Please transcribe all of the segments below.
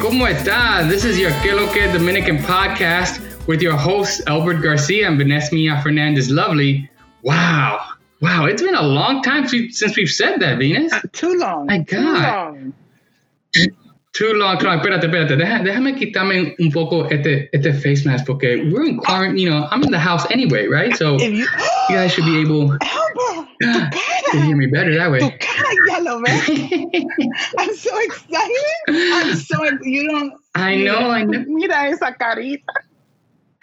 ¿cómo estás? This is your Que Lo Que Dominican podcast with your hosts, Albert Garcia and Vanessa Fernandez Lovely. Wow. Wow, it's been a long time since we've said that, Venus. Uh, too long. My God. Too long. Too long, too long. Espérate, espérate. déjame quitarme un poco este, este face mask porque we're in quarantine. You know, I'm in the house anyway, right? So you, you, guys should be able to hear me better that way. yellow, I'm so excited. I'm so you don't. I know. I know. Mira esa carita.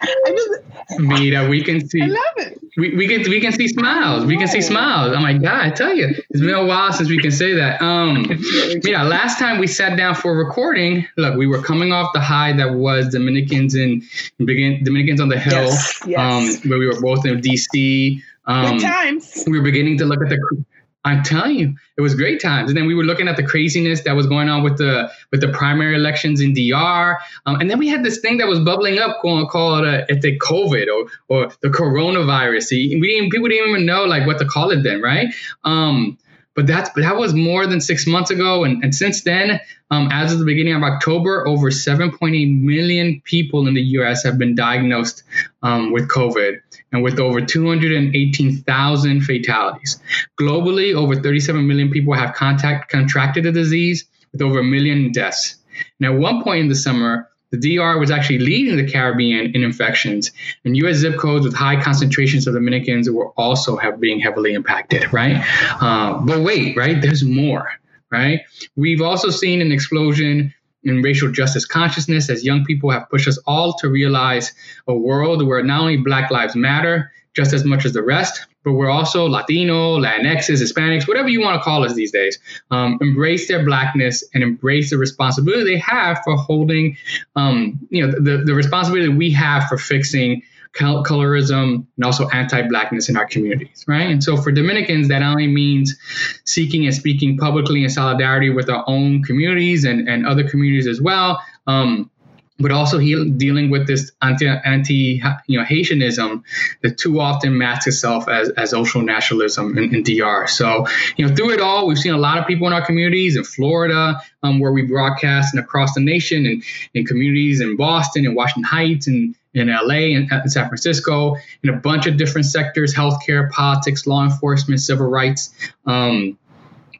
I just Mira, we can see. I love it. We, we can we can see smiles. We can see smiles. Oh my god! I tell you, it's been a while since we can say that. Um, Mira, last time we sat down for recording, look, we were coming off the high that was Dominicans in begin Dominicans on the Hill, yes, yes. Um, where we were both in DC. Um, Good times. We were beginning to look at the I'm telling you, it was great times. And then we were looking at the craziness that was going on with the with the primary elections in DR. Um, and then we had this thing that was bubbling up called, called uh, the COVID or or the coronavirus. We didn't people didn't even know like what to call it then, right? Um, but that's but that was more than six months ago, and, and since then, um, as of the beginning of October, over 7.8 million people in the U.S. have been diagnosed um, with COVID, and with over 218,000 fatalities. Globally, over 37 million people have contact contracted the disease, with over a million deaths. Now, at one point in the summer, the DR was actually leading the Caribbean in infections, and U.S. zip codes with high concentrations of Dominicans were also have, being heavily impacted, right? Uh, but wait, right? There's more, right? We've also seen an explosion in racial justice consciousness as young people have pushed us all to realize a world where not only Black Lives Matter just as much as the rest, but we're also Latino, Latinxes, Hispanics, whatever you want to call us these days, um, embrace their blackness and embrace the responsibility they have for holding, um, you know, the, the responsibility we have for fixing colorism and also anti-blackness in our communities, right? And so for Dominicans, that only means seeking and speaking publicly in solidarity with our own communities and, and other communities as well. Um, but also he, dealing with this anti, anti you know Haitianism that too often masks itself as, as social nationalism in, in, DR. So you know through it all, we've seen a lot of people in our communities in Florida, um, where we broadcast and across the nation, and in communities in Boston and Washington Heights and in LA and in San Francisco, in a bunch of different sectors: healthcare, politics, law enforcement, civil rights. Um,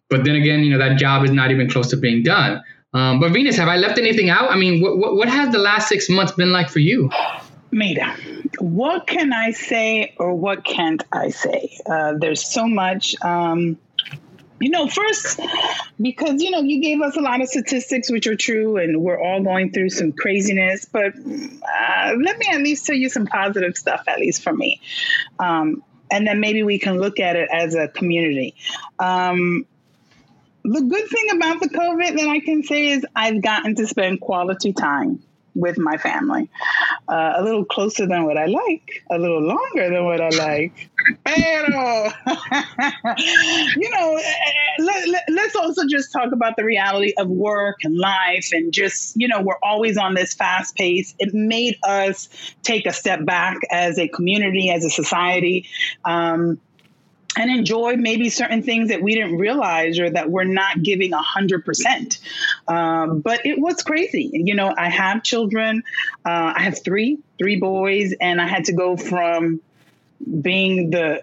but then again, you know that job is not even close to being done. Um, but Venus, have I left anything out? I mean, what, what, what has the last six months been like for you? Mira, what can I say or what can't I say? Uh, there's so much. Um, you know, first, because, you know, you gave us a lot of statistics, which are true, and we're all going through some craziness, but uh, let me at least tell you some positive stuff, at least for me. Um, and then maybe we can look at it as a community. Um, the good thing about the COVID that I can say is I've gotten to spend quality time with my family. Uh, a little closer than what I like, a little longer than what I like. Pero, you know, let, let, let's also just talk about the reality of work and life and just, you know, we're always on this fast pace. It made us take a step back as a community, as a society. Um, and enjoy maybe certain things that we didn't realize or that we're not giving a hundred percent. Um, but it was crazy. You know, I have children. Uh, I have three, three boys, and I had to go from being the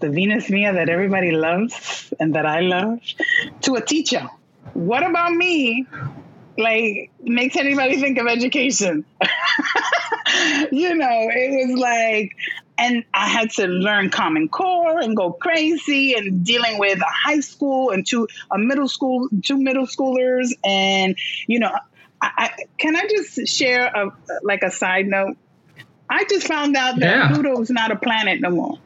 the Venus Mia that everybody loves and that I love to a teacher. What about me? Like makes anybody think of education? you know, it was like and I had to learn Common Core and go crazy and dealing with a high school and two a middle school, two middle schoolers, and you know, I, I can I just share a like a side note? I just found out that yeah. Pluto is not a planet no more.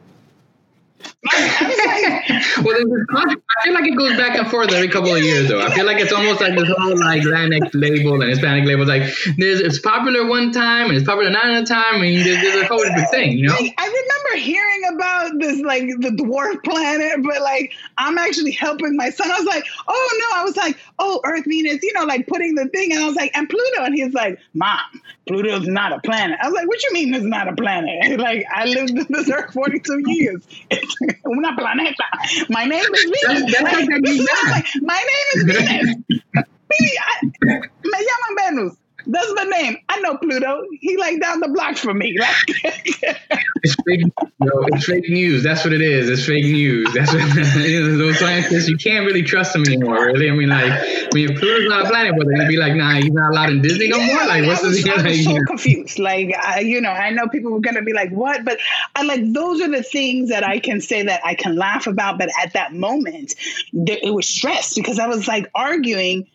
Well, I feel like it goes back and forth every couple of years, though. I feel like it's almost like this whole like Latinx label and Hispanic label. Like there's it's popular one time and it's popular another time, and there's, there's a whole different thing, you know. I remember hearing about this like the dwarf planet, but like I'm actually helping my son. I was like, oh no, I was like, oh Earth, Venus, you know, like putting the thing, and I was like, and Pluto, and he's like, Mom, Pluto's not a planet. I was like, what you mean it's not a planet? like I lived in this Earth 42 years. It's una planeta. My name is Venus. My name is Venus. me llaman Venus. That's my name. I know Pluto. He like down the block from me. it's fake. No, it's fake news. That's what it is. It's fake news. That's what you those scientists. You can't really trust them anymore. Really. I mean, like, mean, Pluto's not a planet, but gonna be like, nah, he's not allowed in Disney no more. Like, what's I was, the I was so confused. Like, I, you know, I know people were gonna be like, what? But I like those are the things that I can say that I can laugh about. But at that moment, it was stress because I was like arguing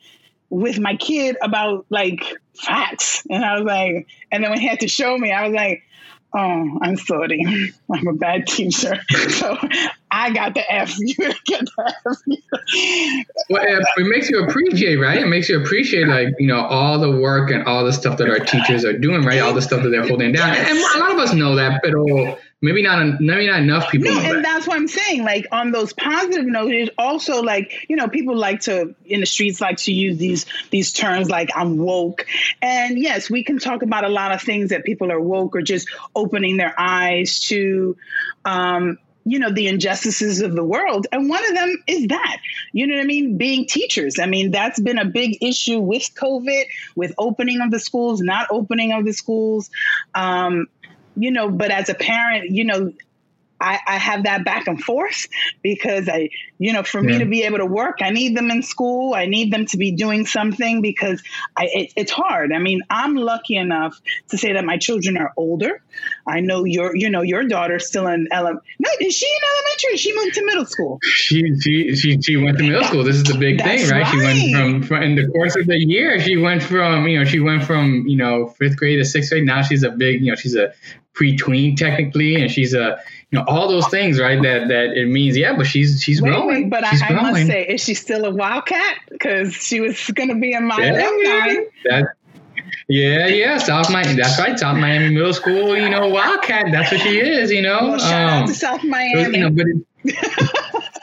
with my kid about like facts. And I was like, and then when he had to show me, I was like, oh, I'm sorry. I'm a bad teacher. So I got the F. You get the F. well, it makes you appreciate, right? It makes you appreciate, like, you know, all the work and all the stuff that our teachers are doing, right? All the stuff that they're holding down. And a lot of us know that, but maybe not maybe not enough people. No, and that. that's what I'm saying. Like on those positive notes, also like you know people like to in the streets like to use these these terms like I'm woke, and yes, we can talk about a lot of things that people are woke or just opening their eyes to. Um, you know the injustices of the world and one of them is that you know what i mean being teachers i mean that's been a big issue with covid with opening of the schools not opening of the schools um, you know, but as a parent, you know, I, I, have that back and forth because I, you know, for yeah. me to be able to work, I need them in school. I need them to be doing something because I, it, it's hard. I mean, I'm lucky enough to say that my children are older. I know your, you know, your daughter's still in elementary. No, is she in elementary? She moved to middle school. She, she, she, she went to middle school. This is the big thing, right? right? She went from, from, in the course of the year, she went from, you know, she went from, you know, fifth grade to sixth grade. Now she's a big, you know, she's a pre-tween technically, and she's a you know all those things, right? That that it means, yeah, but she's she's wait, growing. Wait, but she's I, I, must say, is she still a wildcat? Because she was going to be in my yeah, that, yeah, yeah, South Miami. That's right, South Miami Middle School. You know, Wildcat. That's what she is. You know, well, shout um, out to South Miami. You know,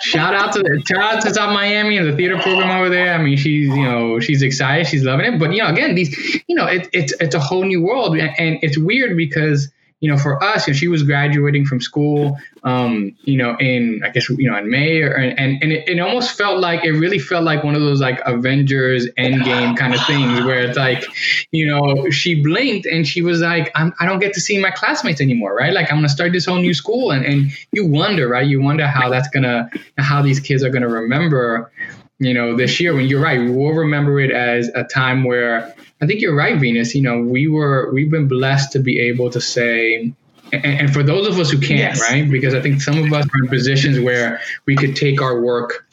shout out to the shout out to South Miami and the theater program over there. I mean, she's you know she's excited, she's loving it. But you know, again, these you know it, it's it's a whole new world, and it's weird because you know, for us, you know, she was graduating from school, um, you know, in I guess you know in May, or, and and it, it, almost felt like it really felt like one of those like Avengers Endgame kind of things where it's like, you know, she blinked and she was like, I'm, I don't get to see my classmates anymore, right? Like I'm gonna start this whole new school, and and you wonder, right? You wonder how that's gonna how these kids are gonna remember, you know, this year. When you're right, we'll remember it as a time where I think you're right, Venus. You know, we were we've been blessed to be able to say, and, and for those of us who can't, yes. right? Because I think some of us are in positions where we could take our work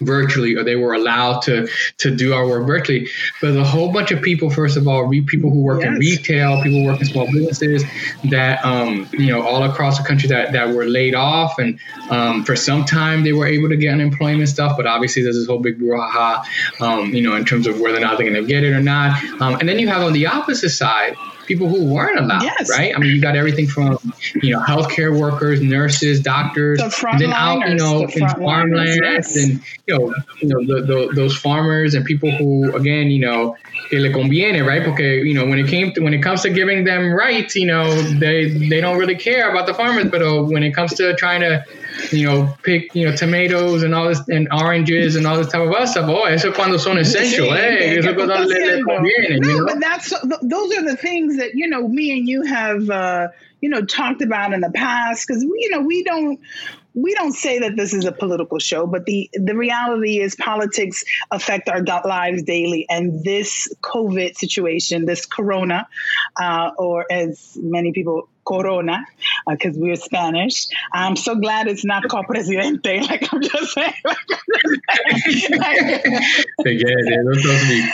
virtually or they were allowed to to do our work virtually but a whole bunch of people first of all people who work yes. in retail people who work in small businesses that um, you know all across the country that, that were laid off and um, for some time they were able to get unemployment stuff but obviously there's this whole big brouhaha um, you know in terms of whether or not they're going to get it or not um, and then you have on the opposite side people who weren't allowed, yes. right? I mean, you got everything from, you know, healthcare workers, nurses, doctors, the and then out, you know, in farmland yes. and, you know, you know the, the, those farmers and people who, again, you know, que le conviene, right? Porque, you know, when it came to, when it comes to giving them rights, you know, they, they don't really care about the farmers, but uh, when it comes to trying to, you know, pick, you know, tomatoes and all this and oranges and all this type of stuff. Oh, eso cuando son essential, sí, eh? Eso cuando le conviene, no, you know? but that's those are the things that you know me and you have uh, you know talked about in the past because you know we don't we don't say that this is a political show, but the the reality is politics affect our lives daily, and this COVID situation, this Corona, uh, or as many people Corona, because uh, we're Spanish. I'm so glad it's not called Presidente. Like I'm just saying. Like, yeah, those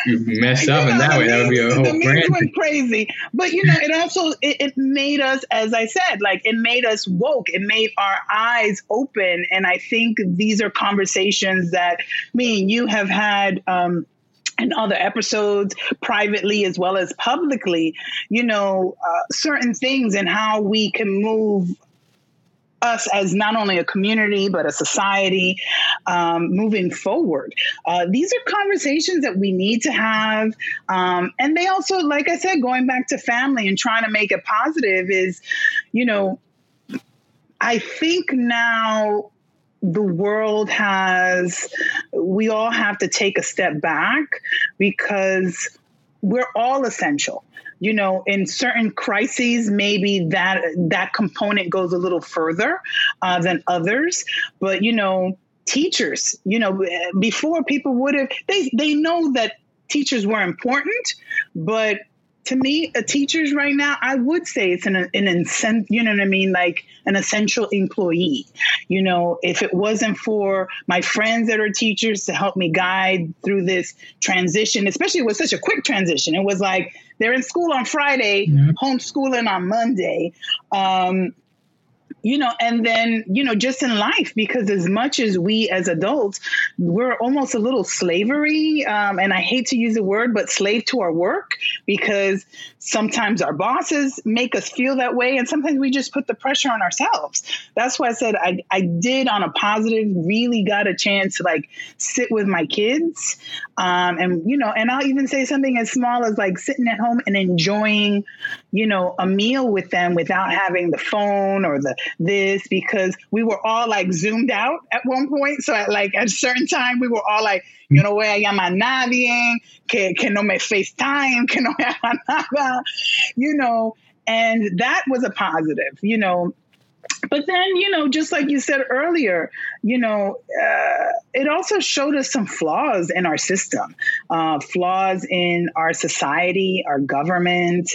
be messed up in that way. That would be a whole the brand. went crazy, but you know, it also it, it made us, as I said, like it made us woke. It made our eyes open, and I think these are conversations that me and you have had. Um, and other episodes privately as well as publicly, you know, uh, certain things and how we can move us as not only a community but a society um, moving forward. Uh, these are conversations that we need to have, um, and they also, like I said, going back to family and trying to make it positive is, you know, I think now the world has, we all have to take a step back because we're all essential. You know in certain crises maybe that that component goes a little further uh, than others. But you know teachers you know before people would have they they know that teachers were important but to me, a teacher's right now, I would say it's an an incent, you know what I mean, like an essential employee. You know, if it wasn't for my friends that are teachers to help me guide through this transition, especially it was such a quick transition. It was like they're in school on Friday, yeah. homeschooling on Monday. Um, you know, and then, you know, just in life, because as much as we as adults, we're almost a little slavery. Um, and I hate to use the word, but slave to our work because sometimes our bosses make us feel that way. And sometimes we just put the pressure on ourselves. That's why I said I, I did on a positive, really got a chance to like sit with my kids. Um, and, you know, and I'll even say something as small as like sitting at home and enjoying, you know, a meal with them without having the phone or the this because we were all like zoomed out at one point. So at like at a certain time, we were all like, yo no voy a llamar a nadie, que, que no me FaceTime, que no me nada, you know, and that was a positive, you know. But then, you know, just like you said earlier, you know, uh, it also showed us some flaws in our system, uh, flaws in our society, our government.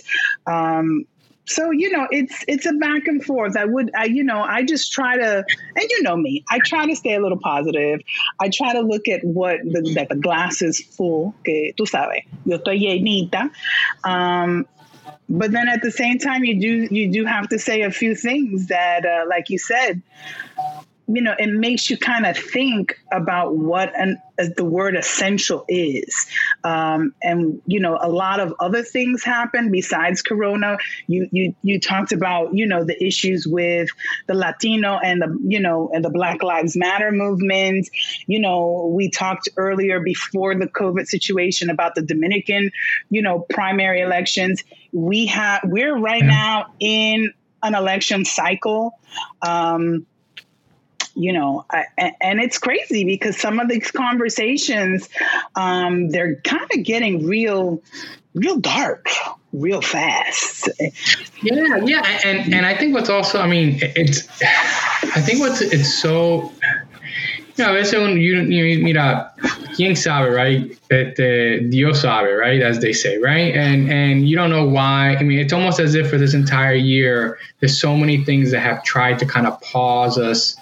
Um, so you know it's it's a back and forth. I would i you know i just try to and you know me i try to stay a little positive. I try to look at what the, that the glass is full que tú sabes yo estoy llenita. Um, but then at the same time you do you do have to say a few things that uh, like you said you know, it makes you kind of think about what an, the word essential is. Um, and, you know, a lot of other things happen besides Corona. You, you, you talked about, you know, the issues with the Latino and the, you know, and the Black Lives Matter movement. You know, we talked earlier before the COVID situation about the Dominican, you know, primary elections. We have, we're right now in an election cycle. Um, you know, I, and it's crazy because some of these conversations, um, they're kind of getting real, real dark, real fast. Yeah, yeah, and and I think what's also, I mean, it's, I think what's it's so. You know, veces you, you mira, quién sabe, right? Este, Dios sabe, right? As they say, right? And and you don't know why. I mean, it's almost as if for this entire year, there's so many things that have tried to kind of pause us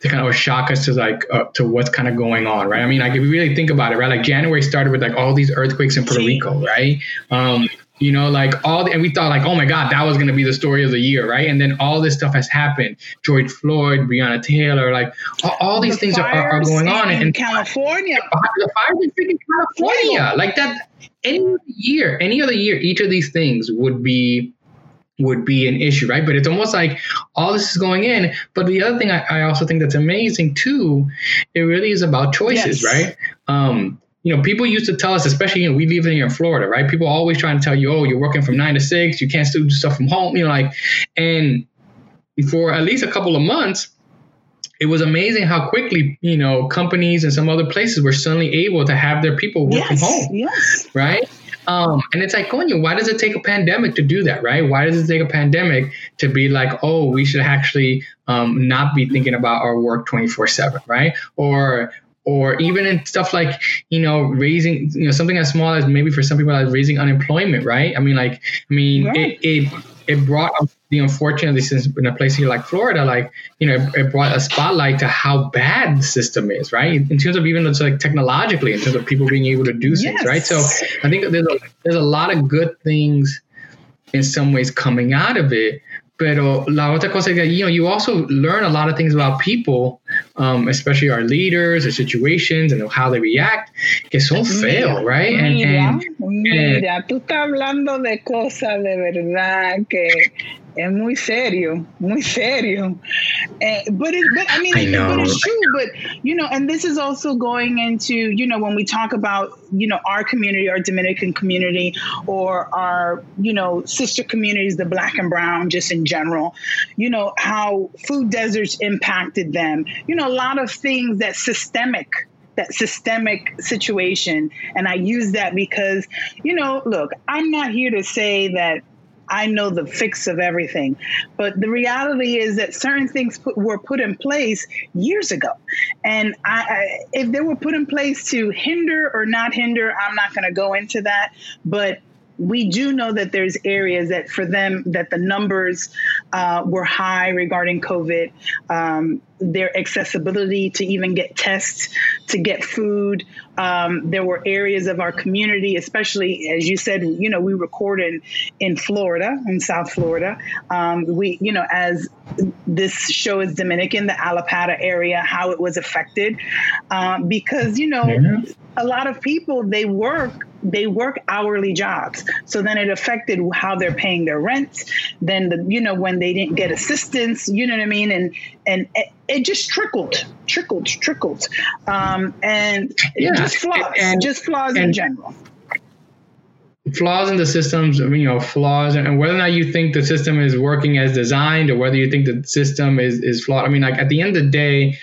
to kind of shock us to like uh, to what's kind of going on, right? I mean, like if you really think about it, right? Like January started with like all these earthquakes in Puerto Rico, right? Um, you know, like all the, and we thought like, oh my God, that was going to be the story of the year, right? And then all this stuff has happened. George Floyd, Breonna Taylor, like all, all these the things are, are, going on in, California. The fires in freaking California, like that. Any year, any other year, each of these things would be would be an issue, right? But it's almost like all this is going in. But the other thing I, I also think that's amazing too, it really is about choices, yes. right? Um, you know, people used to tell us, especially, you know, we live in here in Florida, right? People always trying to tell you, oh, you're working from nine to six, you can't still do stuff from home, you know, like, and for at least a couple of months, it was amazing how quickly, you know, companies and some other places were suddenly able to have their people work yes, from home, yes. right? Um, and it's like, Coño, why does it take a pandemic to do that, right? Why does it take a pandemic to be like, oh, we should actually um, not be thinking about our work 24 7, right? Or or even in stuff like you know raising you know something as small as maybe for some people as raising unemployment right i mean like i mean right. it, it it brought the unfortunately since in a place here like Florida, like you know, it, brought a spotlight to how bad the system is, right? In terms of even it's like technologically, in terms of people being able to do things, right? So I think there's a, there's a lot of good things in some ways coming out of it. Pero la otra cosa que you know you also learn a lot of things about people, um, especially our leaders, or situations, and how they react, que son feo, right? Mira, and, and, mira, tú estás hablando de cosas de verdad que es muy serio, muy serio. And, but it, but I mean, I but it's true. But you know, and this is also going into you know when we talk about you know our community, our Dominican community, or our you know sister communities, the Black and Brown, just in general. You know how food deserts impacted them. You know a lot of things that systemic that systemic situation. And I use that because, you know, look, I'm not here to say that I know the fix of everything. But the reality is that certain things put, were put in place years ago. And I, I, if they were put in place to hinder or not hinder, I'm not going to go into that. But we do know that there's areas that for them that the numbers uh, were high regarding COVID. Um, their accessibility to even get tests, to get food. Um, there were areas of our community, especially as you said, you know, we recorded in, Florida, in South Florida. Um, we, you know, as this show is Dominican, the Allapattah area, how it was affected, um, because you know, yeah. a lot of people they work they work hourly jobs. So then it affected how they're paying their rent. Then the you know when they didn't get assistance, you know what I mean, and and it, it just trickled, trickled, trickled, um, and yeah. just flaws, and, just flaws and, in general. Flaws in the systems, you know, flaws, and whether or not you think the system is working as designed, or whether you think the system is is flawed. I mean, like at the end of the day,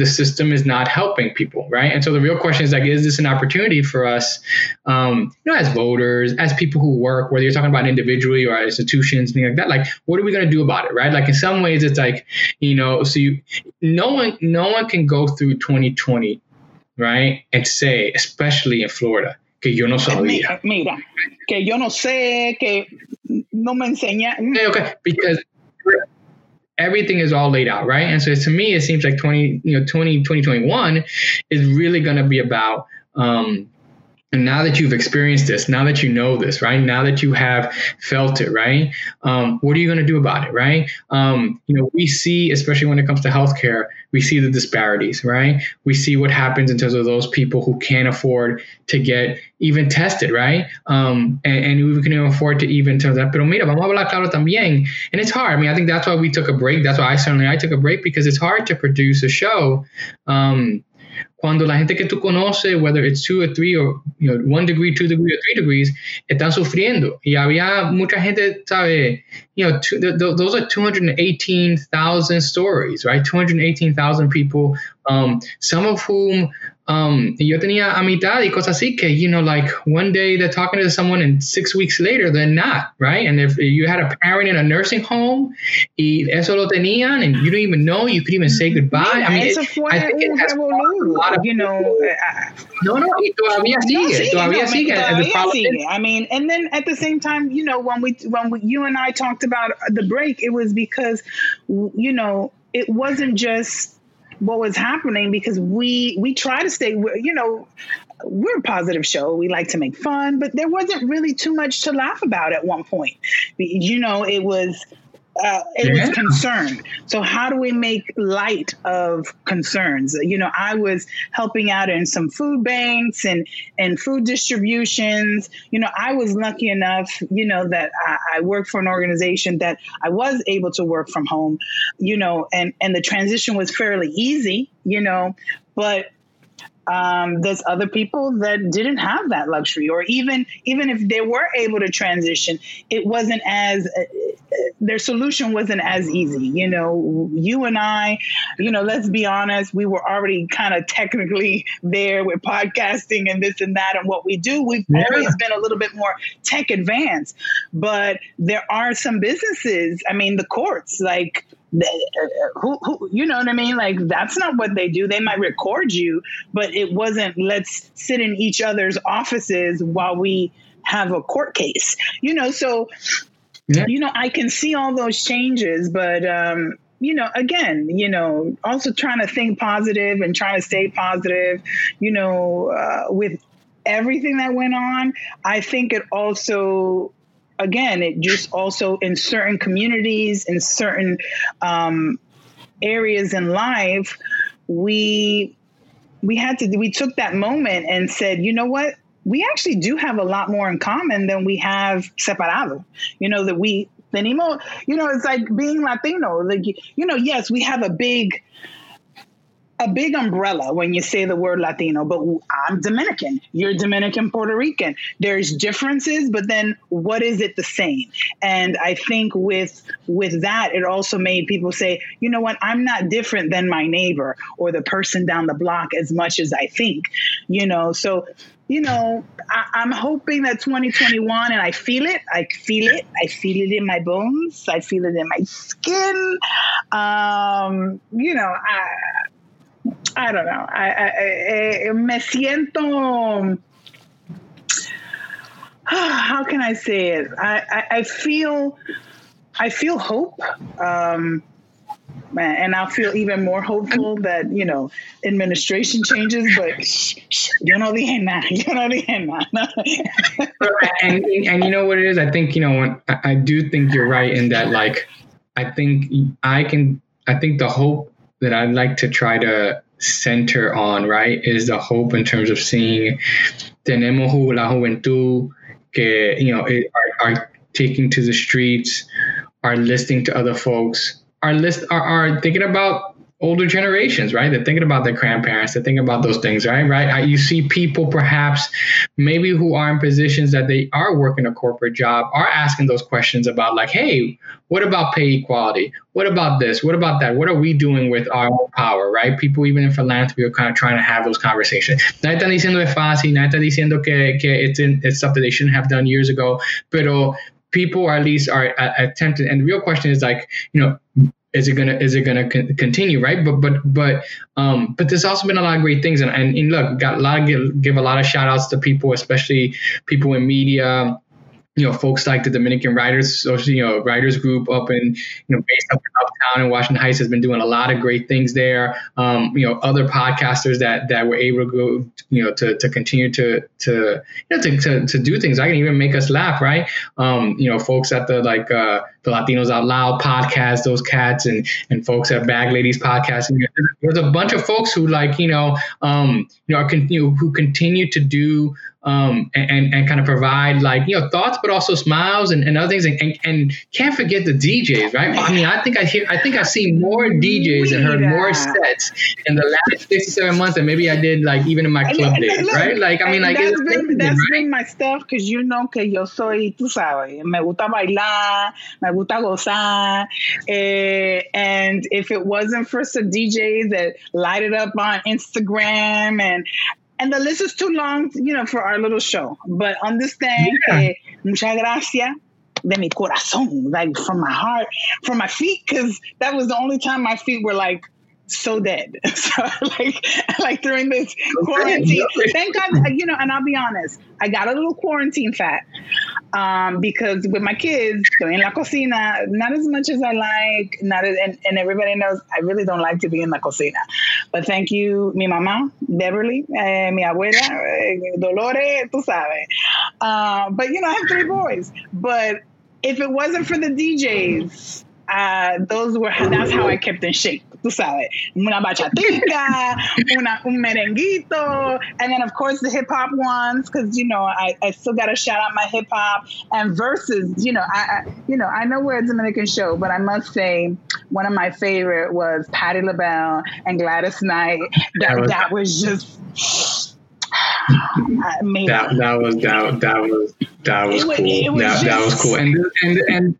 the system is not helping people, right? And so the real question is like, is this an opportunity for us, um, you know, as voters, as people who work, whether you're talking about individually or institutions, things like that, like, what are we going to do about it, right? Like in some ways, it's like, you know, so you, no one, no one can go through 2020, right, and say, especially in Florida, que yo no sabía. Mira, que yo no sé, que no me enseña. Okay, okay, because everything is all laid out, right? And so to me, it seems like 20, you know, 20, 2021 is really going to be about, um, and now that you've experienced this, now that you know this, right? Now that you have felt it, right? Um, what are you going to do about it, right? Um, you know, we see, especially when it comes to healthcare, we see the disparities, right? We see what happens in terms of those people who can't afford to get even tested, right? Um, and, and we can afford to even tell that. Pero mira, vamos a hablar claro también. And it's hard. I mean, I think that's why we took a break. That's why I certainly I took a break because it's hard to produce a show. Um, cuando la gente que tú conoces, whether it's two or three or you know, one degree, two degree or three degrees, están sufriendo. Y había mucha gente, sabe, you know, two, th- th- those are 218,000 stories, right? 218,000 people, um, some of whom um, yo tenía amistad y cosas así que, you know, like one day they're talking to someone and six weeks later they're not, right? And if you had a parent in a nursing home y eso lo tenían and you don't even know, you could even say mm-hmm. goodbye. Yeah, I mean, it, I think it has a lot of, you know. Eh, ah. No, no, y todavía sigue, no, todavía no, sigue. Todavía sigue. I mean, and then at the same time, you know, when we, when we, you and I talked about the break, it was because, you know, it wasn't just what was happening because we we try to stay you know we're a positive show. We like to make fun but there wasn't really too much to laugh about at one point. You know it was uh, it yeah. was concerned. So how do we make light of concerns? You know, I was helping out in some food banks and and food distributions. You know, I was lucky enough, you know, that I, I worked for an organization that I was able to work from home. You know, and and the transition was fairly easy. You know, but um, there's other people that didn't have that luxury, or even even if they were able to transition, it wasn't as their solution wasn't as easy. You know, you and I, you know, let's be honest, we were already kind of technically there with podcasting and this and that and what we do. We've yeah. always been a little bit more tech advanced, but there are some businesses. I mean, the courts, like who, who, you know what I mean? Like that's not what they do. They might record you, but it wasn't let's sit in each other's offices while we have a court case. You know, so you know, I can see all those changes, but um, you know, again, you know, also trying to think positive and trying to stay positive, you know, uh, with everything that went on, I think it also again, it just also in certain communities, in certain um, areas in life, we we had to we took that moment and said, you know what? We actually do have a lot more in common than we have separado. You know that we Tenemos, you know, it's like being Latino. Like, you know, yes, we have a big a big umbrella when you say the word Latino, but I'm Dominican. You're Dominican, Puerto Rican. There's differences, but then what is it the same? And I think with with that, it also made people say, you know what, I'm not different than my neighbor or the person down the block as much as I think. You know, so you know, I, am hoping that 2021, and I feel it. I feel it. I feel it in my bones. I feel it in my skin. Um, you know, I, I don't know. I, I, I me siento. How can I say it? I, I, I feel, I feel hope. Um, and I'll feel even more hopeful that you know administration changes. But shh, shh, yo no dije nada. Yo no dije nada. and and you know what it is? I think you know when I, I do think you're right in that. Like, I think I can. I think the hope that I'd like to try to center on, right, is the hope in terms of seeing tenemos la juventud que, you know, are, are taking to the streets, are listening to other folks, are list are, are thinking about older generations, right? They're thinking about their grandparents. They're thinking about those things, right? Right. Uh, you see people perhaps maybe who are in positions that they are working a corporate job are asking those questions about like, hey, what about pay equality? What about this? What about that? What are we doing with our power, right? People even in philanthropy are kind of trying to have those conversations. Nadie está diciendo es fácil, nadie está diciendo que, que it's, in, it's something they shouldn't have done years ago, pero people at least are attempting. And the real question is like, you know, is it gonna is it gonna con- continue right but but but um but there's also been a lot of great things and and, and look got a lot of give, give a lot of shout outs to people especially people in media you know, folks like the Dominican Writers, you know, writers group up in, you know, based up in uptown in Washington Heights has been doing a lot of great things there. Um, you know, other podcasters that that were able to go, you know, to, to continue to to you know to, to, to do things. I can even make us laugh, right? Um, you know, folks at the like uh, the Latinos Out Loud podcast, those cats, and and folks at Bag Ladies podcast. And there's a bunch of folks who like you know, um, you know, are con- you know, who continue to do um, and, and kind of provide like you know thoughts, but also smiles and, and other things, and, and, and can't forget the DJs, right? I mean, I think I hear, I think I see more DJs and heard more sets in the last six to seven months than maybe I did like even in my club days, right? Like I mean, like that's been that's right? been my stuff because you know que yo soy, tú sabes, me gusta bailar, me gusta gozar, eh, and if it wasn't for some DJs that light it up on Instagram and and the list is too long, you know, for our little show. But understand yeah. que muchas gracias de mi corazón, like from my heart, from my feet, because that was the only time my feet were like so dead. So like like during this quarantine, thank God, you know. And I'll be honest, I got a little quarantine fat um, because with my kids, in la cocina, not as much as I like, not as, and, and everybody knows I really don't like to be in la cocina. But thank you, mi mamá, Beverly, eh, mi abuela, eh, Dolores, tú sabes. Uh, but you know, I have three boys. But if it wasn't for the DJs, uh, those were that's how I kept in shape. Tú sabes, una bachatica, una, un merenguito, and then of course the hip hop ones because you know I, I still got to shout out my hip hop and Verzuz. You know I, I you know I know we're a Dominican show, but I must say one of my favorite was Patti LaBelle and Gladys Knight. That, that was, that was just. that, that was that, that was that was it cool. Was, was that, just, that was cool. And and and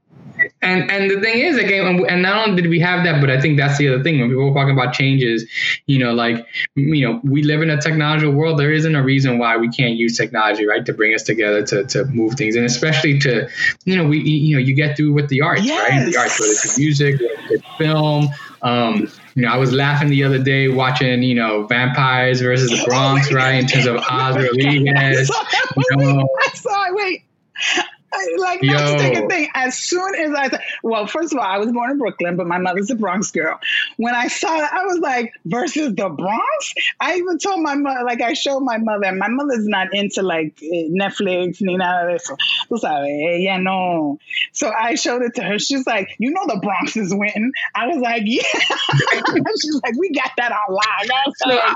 and and the thing is again and not only did we have that but i think that's the other thing when people are talking about changes you know like you know we live in a technological world there isn't a reason why we can't use technology right to bring us together to, to move things and especially to you know we you know you get through with the arts yes. right the arts whether it's music it's film um, you know, I was laughing the other day watching, you know, Vampires versus the Bronx, right? In terms of Oz Rodriguez. I saw, you know, I saw it. Wait, like not to take a thing. As soon as I said, well, first of all, I was born in Brooklyn, but my mother's a Bronx girl. When I saw it, I was like, versus the Bronx. I even told my mother, like I showed my mother. and My mother's not into like Netflix ni nada de eso. Tú sabes, ella no. So I showed it to her. She's like, you know, the Bronx is winning. I was like, yeah. She's like, we got that on was like,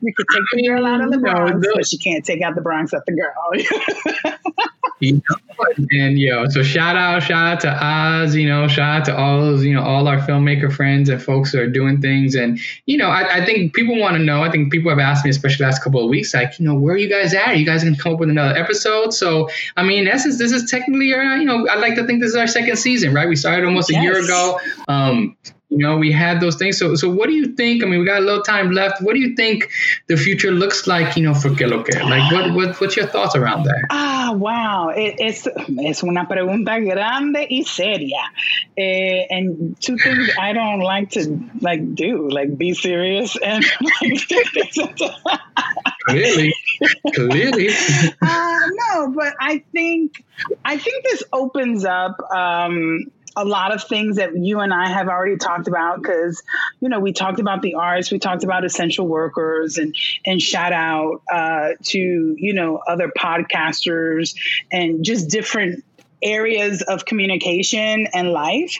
you could take the girl out of the Bronx, but she can't take out the Bronx at the girl. You know, and you know, so shout out, shout out to Oz, you know, shout out to all those, you know, all our filmmaker friends and folks who are doing things. And, you know, I, I think people want to know, I think people have asked me, especially last couple of weeks, like, you know, where are you guys at? Are you guys gonna come up with another episode? So I mean, in essence, this is technically our, you know, I'd like to think this is our second season, right? We started almost yes. a year ago. Um, you know, we had those things. So, so what do you think? I mean, we got a little time left. What do you think the future looks like? You know, for Que Lo Que? Like, what, what, what's your thoughts around that? Ah, wow, it, it's es una pregunta grande y seria, eh, and two things I don't like to like do, like be serious and like. clearly, clearly. uh, no, but I think I think this opens up. Um, a lot of things that you and I have already talked about because, you know, we talked about the arts, we talked about essential workers, and and shout out uh, to you know other podcasters and just different areas of communication and life.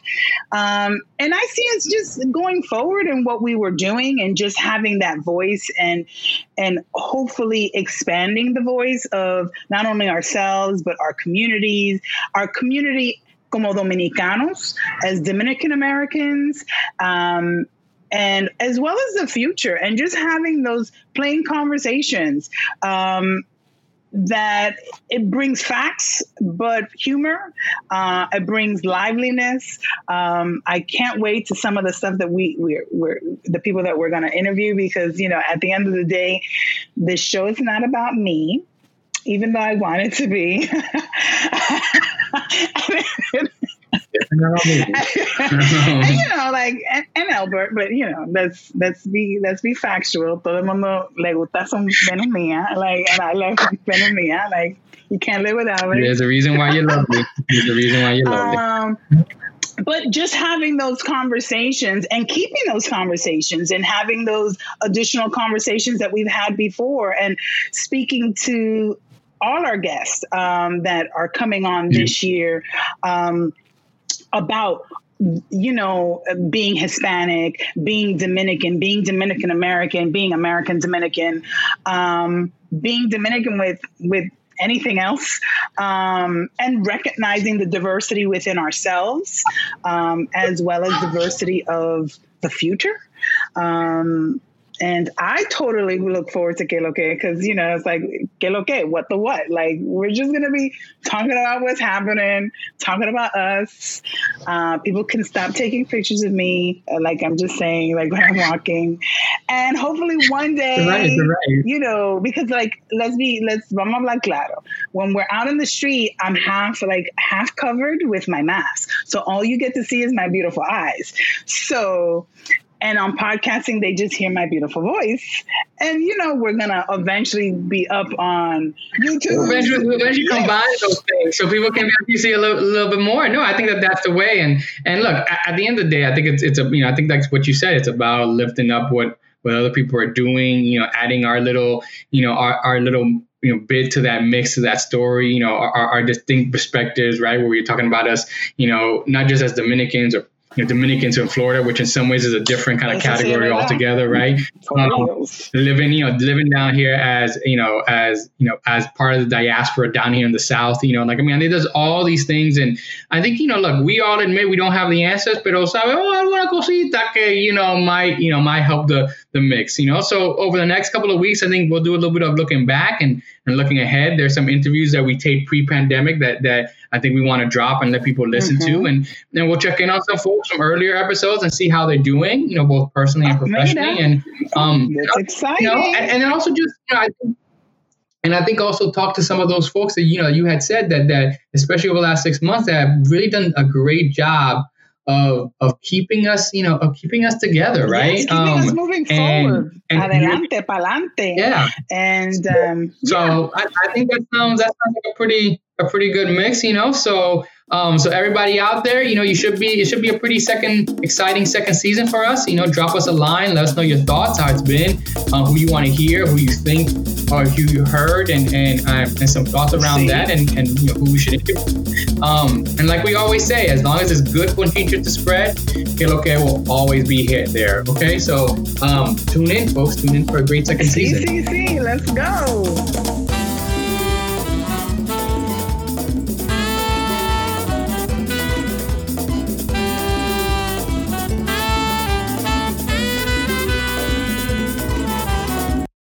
Um, and I see us just going forward in what we were doing and just having that voice and and hopefully expanding the voice of not only ourselves but our communities, our community como dominicanos, as Dominican Americans, um, and as well as the future, and just having those plain conversations. Um, that it brings facts, but humor. Uh, it brings liveliness. Um, I can't wait to some of the stuff that we we're, we're the people that we're going to interview because you know at the end of the day, this show is not about me, even though I want it to be. and, you know, like and, and, Albert, but you know, let's let's be let's be factual. Todo el mundo le gusta son menos mía, like, and I love menos mía, like. You can't live without it. There's a reason why you love me. There's a reason why you love um, me but just having those conversations and keeping those conversations and having those additional conversations that we've had before and speaking to all our guests um, that are coming on this year um, about you know, being Hispanic, being Dominican, being Dominican American, being American Dominican, um, being Dominican with with anything else, um, and recognizing the diversity within ourselves, um, as well as diversity of the future. Um, and I totally look forward to Que Lo Que because, you know, it's like, Que Lo Que, what the what? Like, we're just going to be talking about what's happening, talking about us. Uh, people can stop taking pictures of me, uh, like I'm just saying, like when I'm walking. And hopefully one day, right, right. you know, because, like, let's be, let's, vamos a hablar claro. When we're out in the street, I'm half, like, half covered with my mask. So all you get to see is my beautiful eyes. So, and on podcasting, they just hear my beautiful voice. And, you know, we're going to eventually be up on YouTube. Eventually, eventually combine those things so people can actually see a little, little, bit more. No, I think that that's the way. And and look, at, the end of the day, I think it's, it's a, you know, I think that's what you said. It's about lifting up what, what other people are doing, you know, adding our little, you know, our, our little you know bid to that mix to that story you know our, our distinct perspectives right where we're talking about us you know not just as dominicans or you know, Dominicans in Florida, which in some ways is a different kind of category altogether, right? Um, living, you know, living down here as you know, as you know, as part of the diaspora down here in the South, you know, like I mean, it does all these things, and I think you know, look, we all admit we don't have the answers, but also, oh, alguna cosita que you know might you know might help the the mix, you know. So over the next couple of weeks, I think we'll do a little bit of looking back and and looking ahead. There's some interviews that we taped pre-pandemic that that I think we want to drop and let people listen mm-hmm. to, and then we'll check in on some folks from earlier episodes and see how they're doing, you know, both personally and professionally. And um, that's exciting. You know, and, and then also just you know, I think and I think also talk to some of those folks that you know you had said that that especially over the last six months that have really done a great job of of keeping us, you know, of keeping us together, right? Yes, keeping um, us moving and, forward, and, adelante, pa'lante. Yeah. And um, so yeah. I, I, think that sounds that sounds like a pretty a pretty good mix, you know. So um, so everybody out there, you know, you should be it should be a pretty second exciting second season for us. You know, drop us a line, let us know your thoughts, how it's been, uh, who you want to hear, who you think or who you heard, and and um, and some thoughts around See. that, and and you know, who we should interview. Um, and like we always say, as long as it's good for feature to spread, Lo Que will always be here there. Okay, so um, tune in, folks. Tune in for a great second season. See, see, see. Let's go.